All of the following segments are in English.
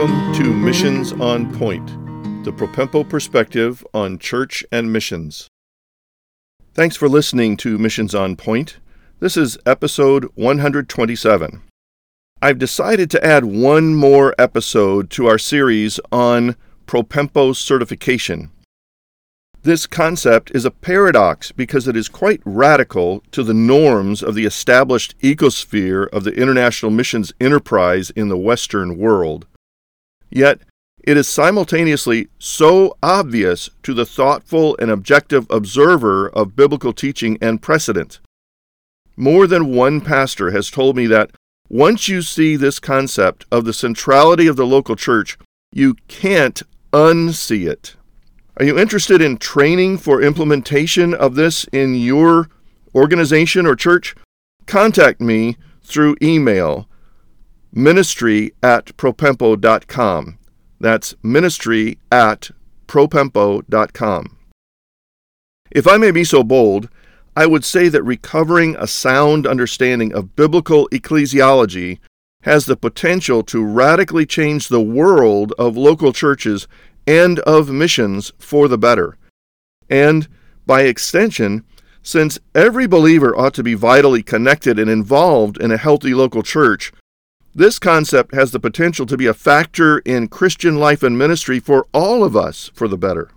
Welcome to Missions on Point, the Propempo perspective on church and missions. Thanks for listening to Missions on Point. This is episode 127. I've decided to add one more episode to our series on Propempo certification. This concept is a paradox because it is quite radical to the norms of the established ecosphere of the international missions enterprise in the Western world. Yet, it is simultaneously so obvious to the thoughtful and objective observer of biblical teaching and precedent. More than one pastor has told me that once you see this concept of the centrality of the local church, you can't unsee it. Are you interested in training for implementation of this in your organization or church? Contact me through email ministry at propempo.com. That's ministry at propempo.com. If I may be so bold, I would say that recovering a sound understanding of biblical ecclesiology has the potential to radically change the world of local churches and of missions for the better. And, by extension, since every believer ought to be vitally connected and involved in a healthy local church, this concept has the potential to be a factor in Christian life and ministry for all of us for the better.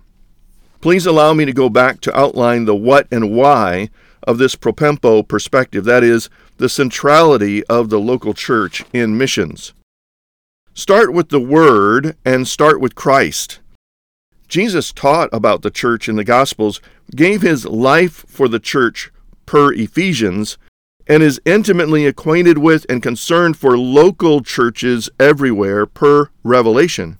Please allow me to go back to outline the what and why of this propempo perspective, that is, the centrality of the local church in missions. Start with the Word and start with Christ. Jesus taught about the church in the Gospels, gave his life for the church per Ephesians, and is intimately acquainted with and concerned for local churches everywhere per Revelation.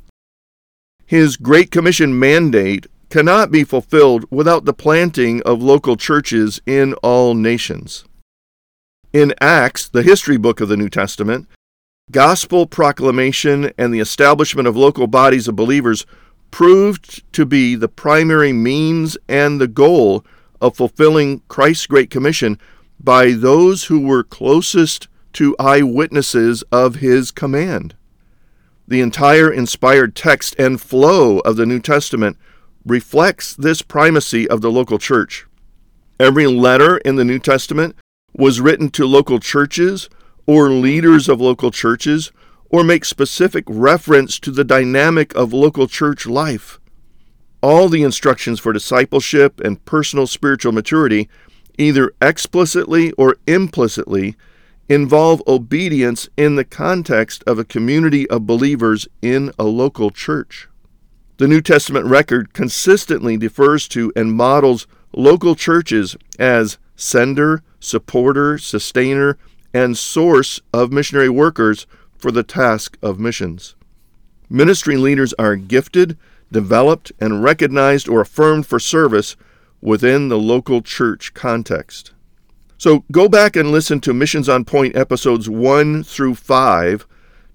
His Great Commission mandate cannot be fulfilled without the planting of local churches in all nations. In Acts, the history book of the New Testament, gospel proclamation and the establishment of local bodies of believers proved to be the primary means and the goal of fulfilling Christ's Great Commission by those who were closest to eyewitnesses of his command. The entire inspired text and flow of the New Testament reflects this primacy of the local church. Every letter in the New Testament was written to local churches or leaders of local churches or make specific reference to the dynamic of local church life. All the instructions for discipleship and personal spiritual maturity, either explicitly or implicitly, involve obedience in the context of a community of believers in a local church. The New Testament record consistently defers to and models local churches as sender, supporter, sustainer, and source of missionary workers for the task of missions. Ministry leaders are gifted, developed, and recognized or affirmed for service within the local church context. So go back and listen to Missions on Point episodes 1 through 5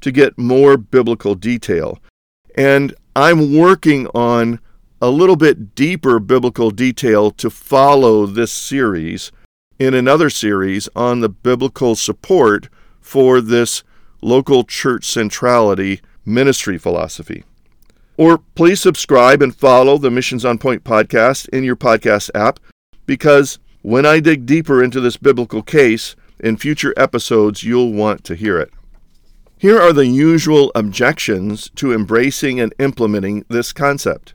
to get more biblical detail. And I'm working on a little bit deeper biblical detail to follow this series in another series on the biblical support for this local church centrality ministry philosophy. Or please subscribe and follow the Missions on Point podcast in your podcast app because when I dig deeper into this biblical case in future episodes, you'll want to hear it. Here are the usual objections to embracing and implementing this concept.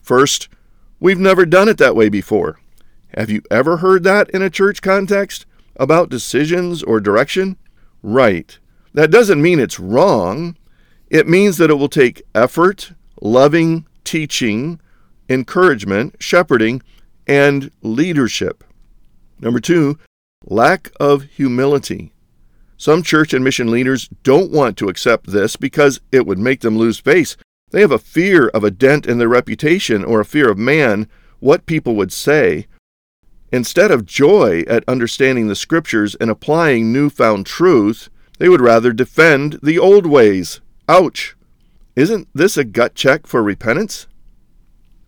First, we've never done it that way before. Have you ever heard that in a church context about decisions or direction? Right. That doesn't mean it's wrong. It means that it will take effort, loving teaching, encouragement, shepherding, and leadership. Number two, lack of humility. Some church and mission leaders don't want to accept this because it would make them lose face. They have a fear of a dent in their reputation or a fear of man, what people would say. Instead of joy at understanding the scriptures and applying newfound truth, they would rather defend the old ways. Ouch! Isn't this a gut check for repentance?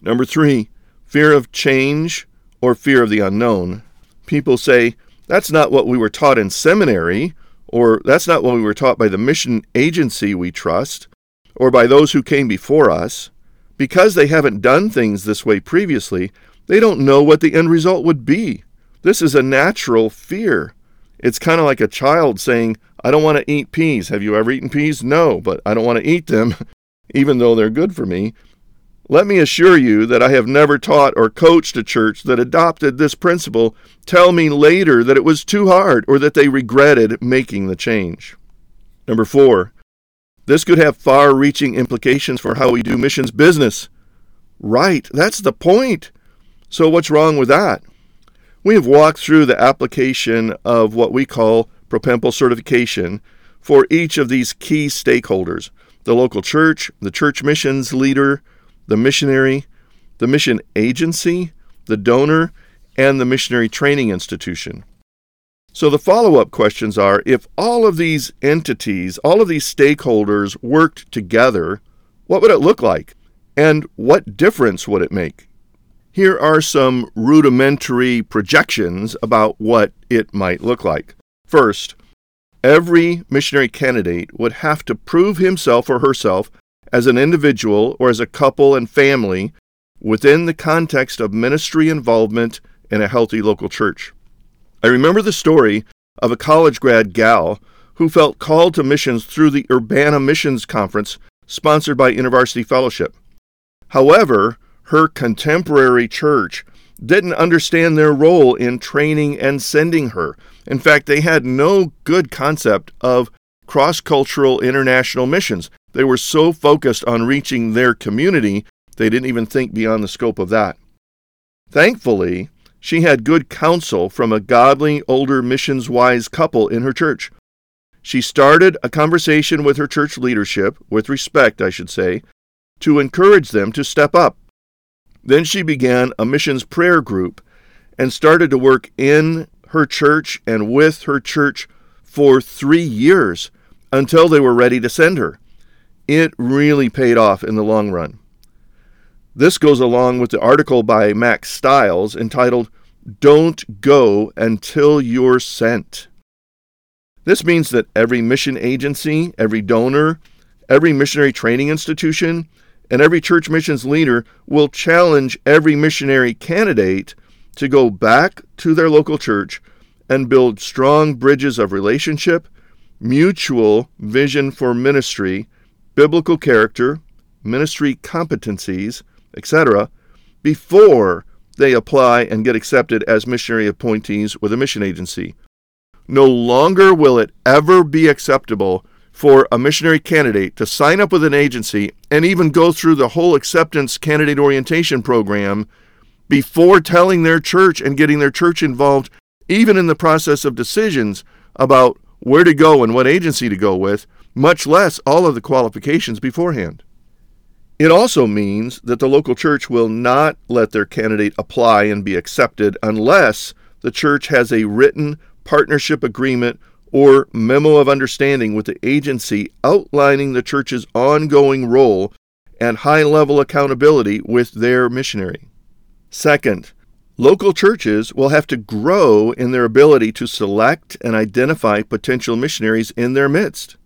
Number three, fear of change or fear of the unknown. People say, that's not what we were taught in seminary, or that's not what we were taught by the mission agency we trust, or by those who came before us, because they haven't done things this way previously, they don't know what the end result would be. This is a natural fear. It's kind of like a child saying, I don't want to eat peas. Have you ever eaten peas? No, but I don't want to eat them, even though they're good for me. Let me assure you that I have never taught or coached a church that adopted this principle tell me later that it was too hard or that they regretted making the change. Number four, this could have far reaching implications for how we do missions business. Right, that's the point. So, what's wrong with that? We have walked through the application of what we call Propempo certification for each of these key stakeholders the local church, the church missions leader, the missionary, the mission agency, the donor, and the missionary training institution. So the follow up questions are if all of these entities, all of these stakeholders worked together, what would it look like? And what difference would it make? Here are some rudimentary projections about what it might look like. First, every missionary candidate would have to prove himself or herself as an individual or as a couple and family within the context of ministry involvement in a healthy local church. I remember the story of a college grad gal who felt called to missions through the Urbana Missions Conference sponsored by InterVarsity Fellowship. However, her contemporary church didn't understand their role in training and sending her. In fact, they had no good concept of cross cultural international missions. They were so focused on reaching their community, they didn't even think beyond the scope of that. Thankfully, she had good counsel from a godly, older, missions wise couple in her church. She started a conversation with her church leadership, with respect, I should say, to encourage them to step up. Then she began a missions prayer group and started to work in her church and with her church for three years until they were ready to send her. It really paid off in the long run. This goes along with the article by Max Stiles entitled Don't Go Until You're Sent. This means that every mission agency, every donor, every missionary training institution, and every church missions leader will challenge every missionary candidate to go back to their local church and build strong bridges of relationship mutual vision for ministry, biblical character, ministry competencies, etc., before they apply and get accepted as missionary appointees with a mission agency. No longer will it ever be acceptable for a missionary candidate to sign up with an agency and even go through the whole acceptance candidate orientation program before telling their church and getting their church involved, even in the process of decisions about where to go and what agency to go with, much less all of the qualifications beforehand. It also means that the local church will not let their candidate apply and be accepted unless the church has a written partnership agreement or memo of understanding with the agency outlining the church's ongoing role and high level accountability with their missionary. Second, Local churches will have to grow in their ability to select and identify potential missionaries in their midst.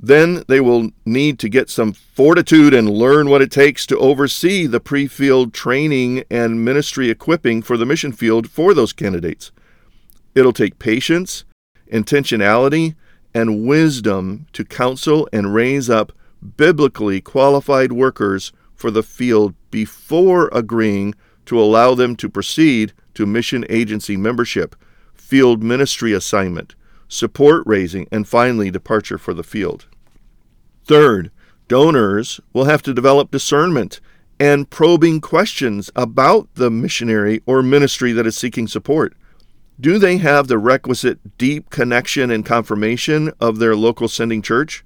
Then they will need to get some fortitude and learn what it takes to oversee the pre field training and ministry equipping for the mission field for those candidates. It'll take patience, intentionality, and wisdom to counsel and raise up biblically qualified workers for the field before agreeing to allow them to proceed to mission agency membership, field ministry assignment, support raising, and finally departure for the field. Third, donors will have to develop discernment and probing questions about the missionary or ministry that is seeking support. Do they have the requisite deep connection and confirmation of their local sending church?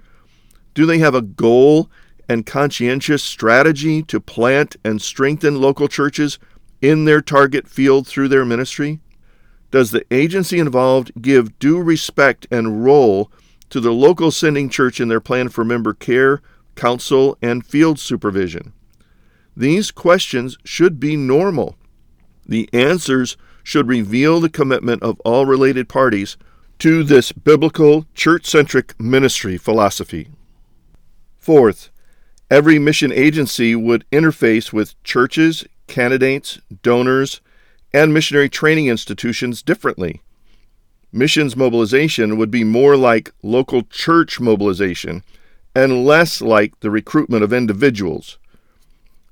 Do they have a goal and conscientious strategy to plant and strengthen local churches in their target field through their ministry? Does the agency involved give due respect and role to the local sending church in their plan for member care, counsel, and field supervision? These questions should be normal. The answers should reveal the commitment of all related parties to this biblical, church centric ministry philosophy. Fourth, Every mission agency would interface with churches, candidates, donors, and missionary training institutions differently. Missions mobilization would be more like local church mobilization and less like the recruitment of individuals.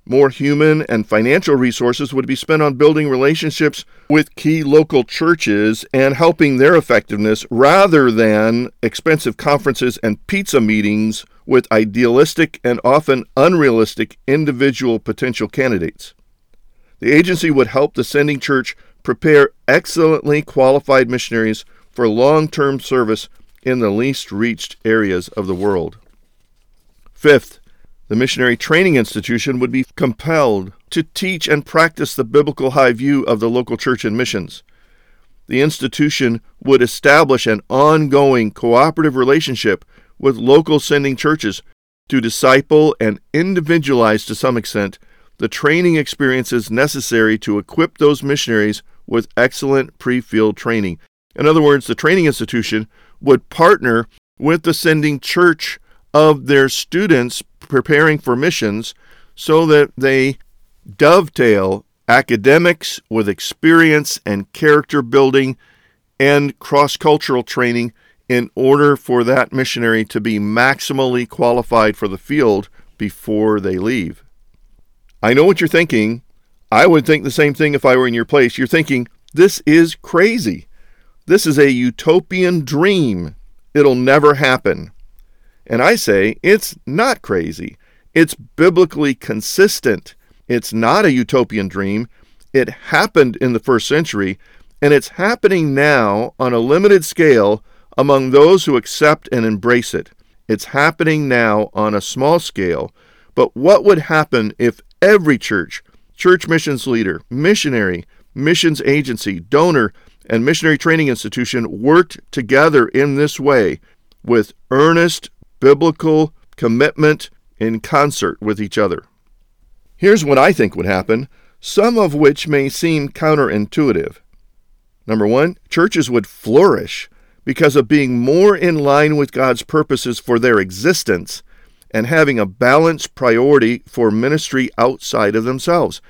More human and financial resources would be spent on building relationships with key local churches and helping their effectiveness rather than expensive conferences and pizza meetings with idealistic and often unrealistic individual potential candidates. The agency would help the sending church prepare excellently qualified missionaries for long term service in the least reached areas of the world. Fifth, the missionary training institution would be compelled to teach and practice the biblical high view of the local church and missions. The institution would establish an ongoing cooperative relationship with local sending churches to disciple and individualize to some extent the training experiences necessary to equip those missionaries with excellent pre field training. In other words, the training institution would partner with the sending church of their students preparing for missions so that they dovetail academics with experience and character building and cross cultural training in order for that missionary to be maximally qualified for the field before they leave. I know what you're thinking. I would think the same thing if I were in your place. You're thinking, this is crazy. This is a utopian dream. It'll never happen. And I say it's not crazy. It's biblically consistent. It's not a utopian dream. It happened in the first century, and it's happening now on a limited scale among those who accept and embrace it. It's happening now on a small scale. But what would happen if every church, church missions leader, missionary, missions agency, donor, and missionary training institution worked together in this way with earnest biblical commitment in concert with each other. Here's what I think would happen, some of which may seem counterintuitive. Number one, churches would flourish because of being more in line with God's purposes for their existence and having a balanced priority for ministry outside of themselves.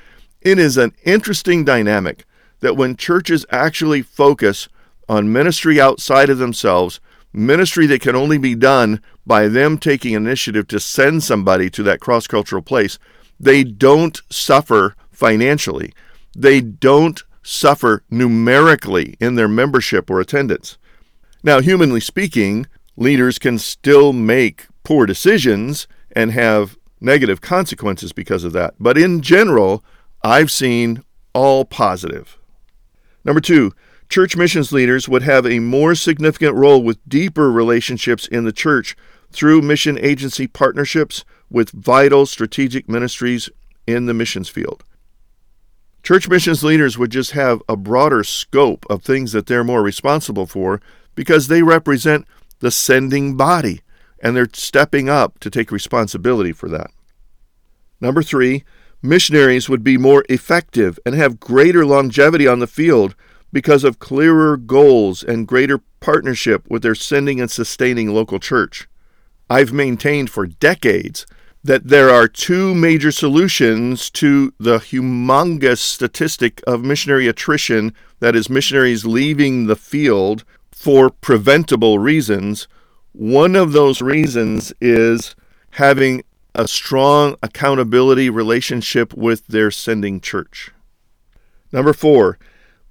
It is an interesting dynamic that when churches actually focus on ministry outside of themselves, ministry that can only be done by them taking initiative to send somebody to that cross cultural place, they don't suffer financially. They don't suffer numerically in their membership or attendance. Now, humanly speaking, leaders can still make poor decisions and have negative consequences because of that. But in general, I've seen all positive. Number two, church missions leaders would have a more significant role with deeper relationships in the church through mission agency partnerships with vital strategic ministries in the missions field. Church missions leaders would just have a broader scope of things that they're more responsible for because they represent the sending body and they're stepping up to take responsibility for that. Number three, missionaries would be more effective and have greater longevity on the field because of clearer goals and greater partnership with their sending and sustaining local church. I've maintained for decades that there are two major solutions to the humongous statistic of missionary attrition that is, missionaries leaving the field for preventable reasons. One of those reasons is having a strong accountability relationship with their sending church. Number four,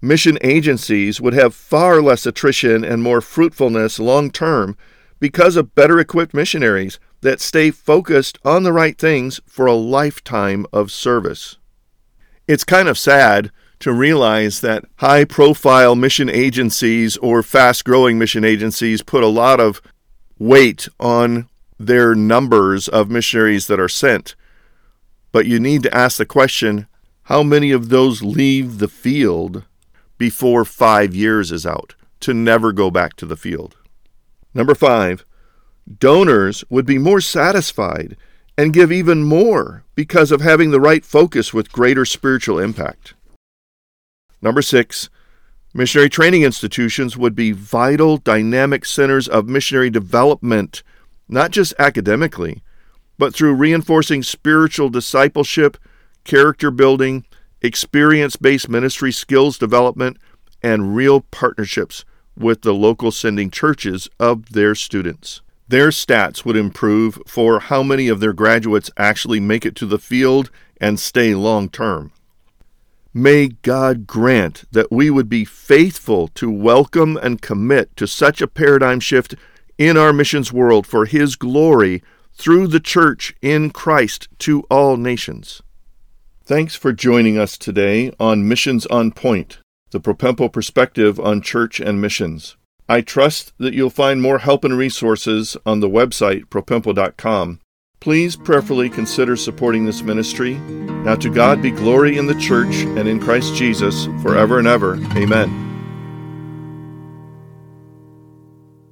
mission agencies would have far less attrition and more fruitfulness long term because of better equipped missionaries that stay focused on the right things for a lifetime of service. It's kind of sad to realize that high profile mission agencies or fast growing mission agencies put a lot of weight on their numbers of missionaries that are sent. But you need to ask the question how many of those leave the field before five years is out to never go back to the field. Number five, donors would be more satisfied and give even more because of having the right focus with greater spiritual impact. Number six, missionary training institutions would be vital, dynamic centers of missionary development, not just academically, but through reinforcing spiritual discipleship, character building, experience based ministry skills development, and real partnerships with the local sending churches of their students. Their stats would improve for how many of their graduates actually make it to the field and stay long term. May God grant that we would be faithful to welcome and commit to such a paradigm shift in our missions world for His glory through the church in Christ to all nations. Thanks for joining us today on Missions on Point, the Propempo perspective on church and missions. I trust that you'll find more help and resources on the website propempo.com. Please prayerfully consider supporting this ministry. Now to God be glory in the church and in Christ Jesus forever and ever. Amen.